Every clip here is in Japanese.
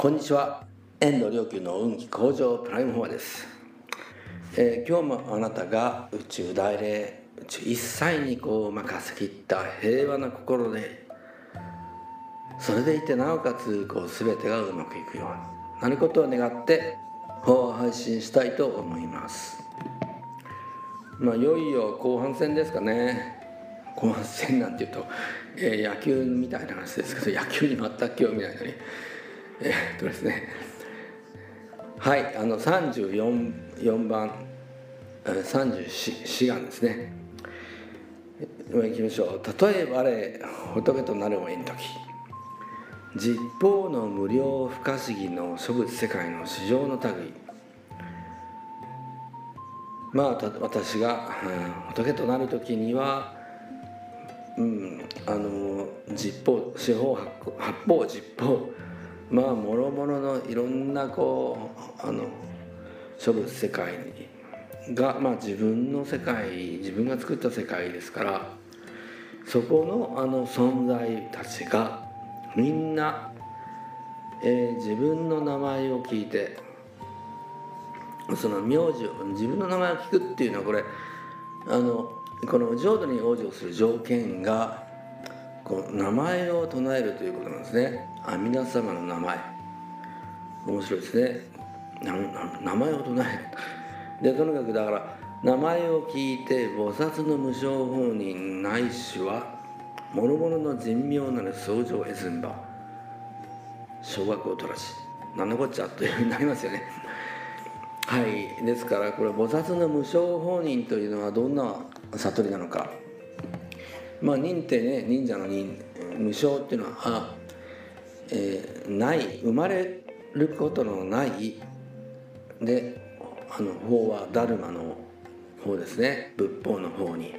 こんにちは。遠藤良久の運気向上プライムフォアです、えー、今日もあなたが宇宙大霊宇宙一切にこう任せきった平和な心でそれでいてなおかつこう全てがうまくいくようになることを願って法を配信したいと思います。まあいよいよ後半戦ですかね。後半戦なんていうと、えー、野球みたいな話ですけど野球に全く興味ないのに。えー、っとですね。はいあの34番34眼ですね。いきましょう。例えば我仏となるもいん時。実法の無料不可思議の諸物世界の市場の類。まあ私が、うん、仏となる時にはうんあの実法四方八方実法まあもろもろのいろんなこうあの諸物世界が、まあ、自分の世界自分が作った世界ですからそこのあの存在たちがみんな、えー、自分の名前を聞いてその名字を自分の名前を聞くっていうのはこれあのこの浄土に往生する条件がこう名前を唱えるということなんですね。阿弥陀様の名前。面白いですね。名前を唱える。でとにかくだから名前を聞いて菩薩の無償法人ないしは諸々の人妙なる相乗へずんば小学校取らし何のこっちゃというふうになりますよね。はい。ですからこれ菩薩の無償法人というのはどんな悟りなのか。まあ忍ってね忍者の忍無償っていうのは、えー、ない生まれることのないであの法はダルマの方ですね。仏法の方に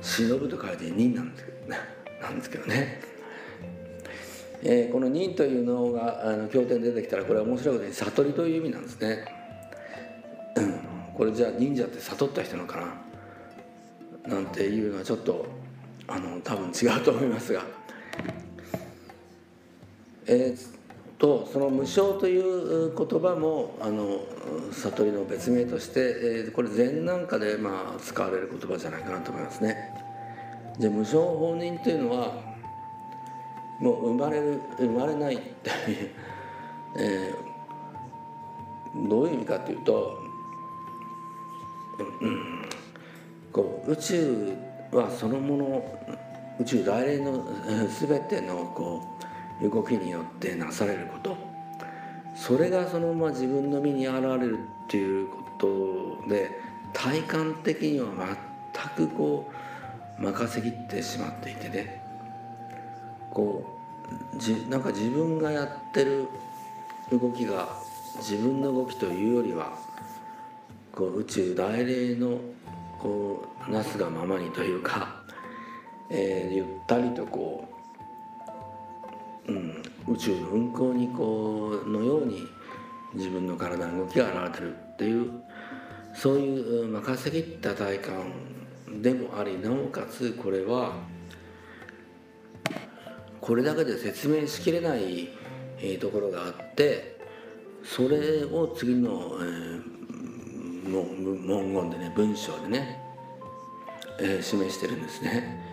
忍ぶと書いて忍なんですけどね。なんですけどね、えー、この忍というのがあの経典出てきたらこれは面白いことに悟りという意味なんですね、うん、これじゃあ忍者って悟った人なのかな？なんていうのはちょっとあの多分違うと思いますがえー、とその無償という言葉もあの悟りの別名として、えー、これ禅なんかでまあ使われる言葉じゃないかなと思いますね。で無償放任というのはもう生まれる生まれないっていう、えー、どういう意味かというと、うん、こう宇宙ってはそのもの宇宙大霊の全てのこう動きによってなされることそれがそのまま自分の身に現れるっていうことで体感的には全くこう任せきってしまっていてね。こうじなんか自分がやってる動きが自分の動きというよりはこう宇宙大霊のこうなすがままにというか、えー、ゆったりとこう、うん、宇宙の運行にこうのように自分の体の動きが現れてるっていうそういう任せきった体感でもありなおかつこれはこれだけで説明しきれない、ところがあってそれを次の、えー、文言でね文章でね、えー、示してるんですね。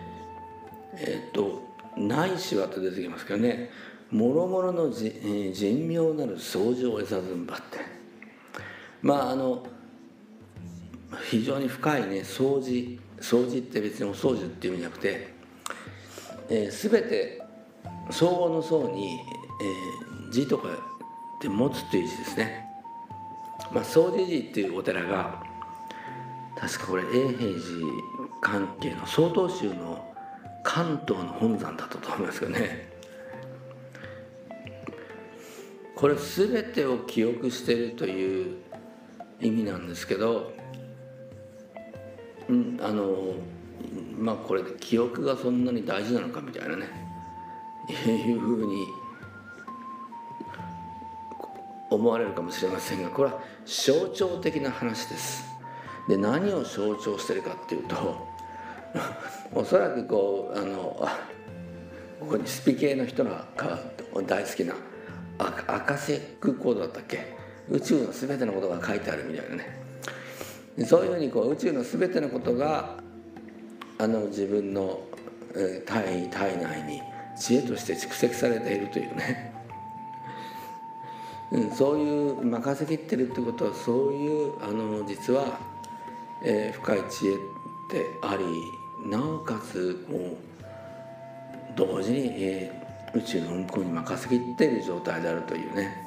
えっ、と「ないしは」と出てきますけどね「もろもろのじ、えー、人妙なる相乗をさずんば」ってまああの非常に深いね掃除掃除って別にお掃除っていう意味じゃなくて、えー、全て相互の層に、えー、字とかって持つという字ですねまあ、総持寺っていうお寺が確かこれ永平寺関係の曹洞宗の関東の本山だったと思いますけどね。これ全てを記憶してるという意味なんですけど、うん、あのまあこれ記憶がそんなに大事なのかみたいなねいうふうに思われるかもしれませんがこれは象徴的な話です。で何を象徴してるかっていうとおそらくこうあのここにスピ系の人が大好きなアカセックコードだったっけ？宇宙の全てのことが書いてあるみたいなね。そういうふうにこう宇宙の全てのことがあの自分の体体内に知恵として蓄積されているというね、うん、そういう任せきってるってことはそういうあの実は、えー、深い知恵ってありなおかつもう同時に、えー、宇宙の運行に任せきっている状態であるというね。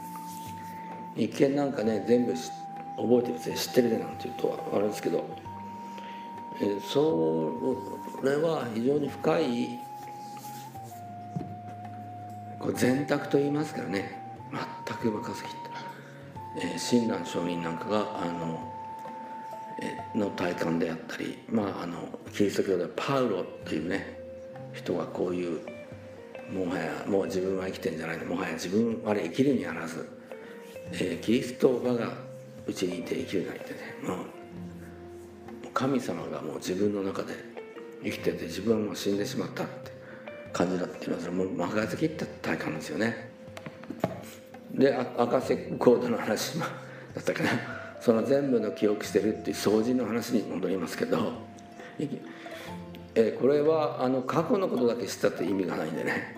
一見なんかね全部覚えてるぜ知ってるでなんていうとあれですけど、えー、それは非常に深いこう全託と言いますからね。全く任せきった、えー、親鸞上人なんかがあの、えー、の体感であったりまああのキリスト教ではパウロというね人がこういうもはやもう自分は生きてんじゃないのもはや自分あれ生きるにあらず、えー、キリスト我がうちにいて生きるなりってねもう神様がもう自分の中で生きてて自分はもう死んでしまったって感じだっていうのはそれもう任せきった体感ですよね。で赤瀬コードの話だったかな。その全部の記憶してるっていう掃除の話に戻りますけどえこれはあの過去のことだけ知ったって意味がないんでね。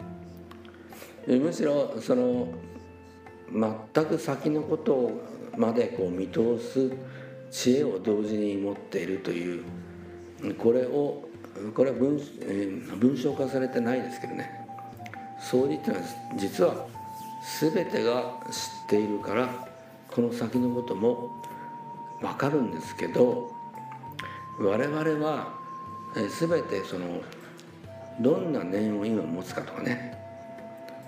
むしろその全く先のことまでこう見通す知恵を同時に持っているというこれをこれは文,、えー、文章化されてないですけどね。掃除っていうのは実は全てが知っているからこの先のことも分かるんですけど我々は全てそのどんな念を今持つかとかね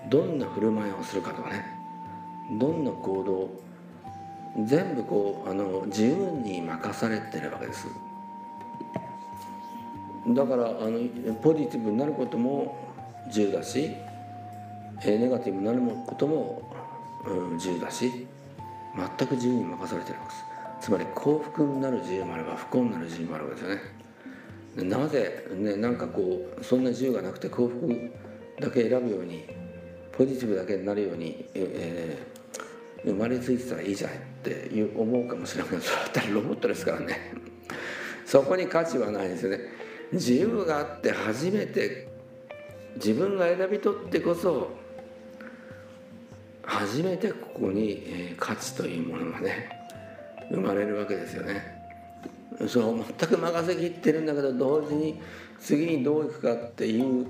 どんな振る舞いをするかとかねどんな行動全部こうあの自由に任されてるわけです。だからあのポジティブになることも自由だしネガティブになることも、うん、自由だし全く自由に任されてるわけです。つまり幸福になる自由もあれば不幸になる自由もあるわけですよね。なぜねなんかこうそんな自由がなくて幸福だけ選ぶようにポジティブだけになるように、えー、生まれついてたらいいじゃないって思うかもしれない。けどそれだったらロボットですからね。そこに価値はないですよね。自由があって初めて自分が選び取ってこそ初めてここに、え価値というものがね生まれるわけですよねそう全く任せきってるんだけど同時に次にどういくかっていう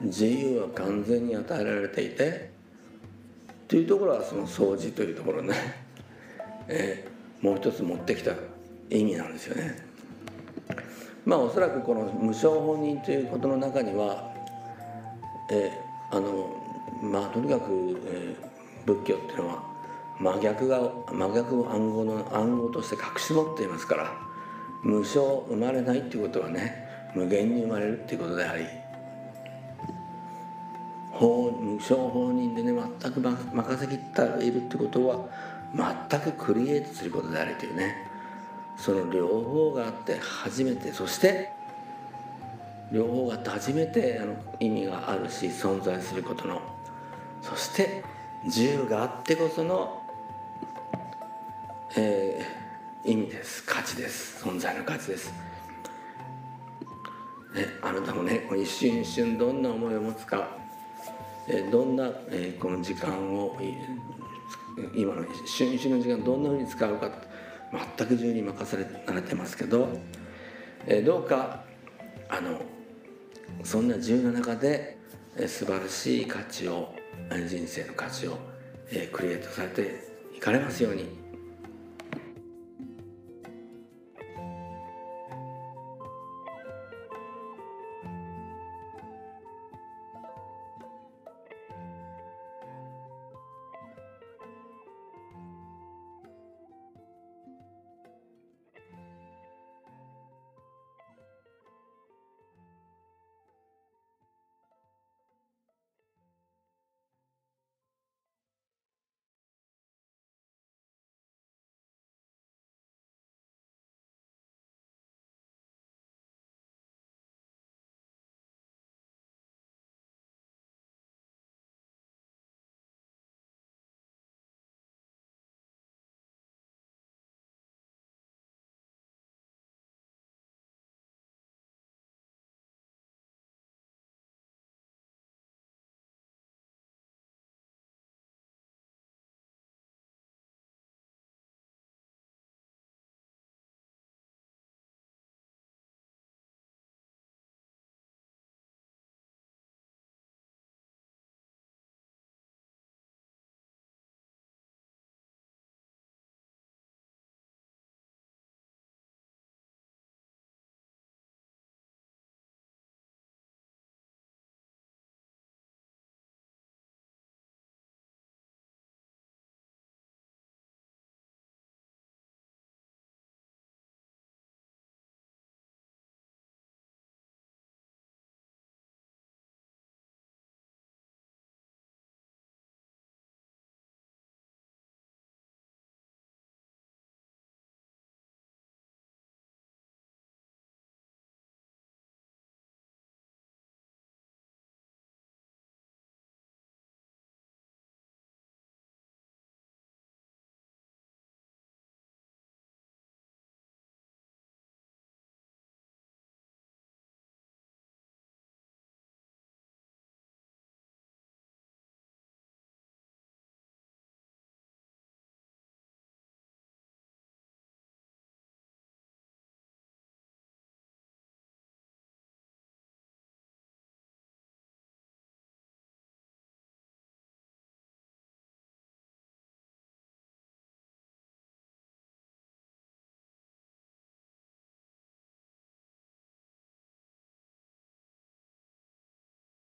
自由は完全に与えられていてというところはその掃除というところね、えー、もう一つ持ってきた意味なんですよね。まあおそらくこの無償本人ということの中には、えー、あのまあとにかく、えー、仏教っていうのは真逆が真逆を暗号の暗号として隠し持っていますから。無償生まれないっていうことはね無限に生まれるっていうことであり法無償放任でね全く任せきっているってことは全くクリエイトすることであるというねその両方があって初めてそして両方があって初めてあの意味があるし存在することのそして自由があってこその、えー意味です。価値です。存在の価値です、ね、あなたもね一瞬一瞬どんな思いを持つか。えどんな、えこの時間を今の一瞬一瞬の時間どんなふうに使うか。全く自由に任されられてますけど、えどうかあのそんな自由な中で、え素晴らしい価値を人生の価値を、クリエイトされていかれますように。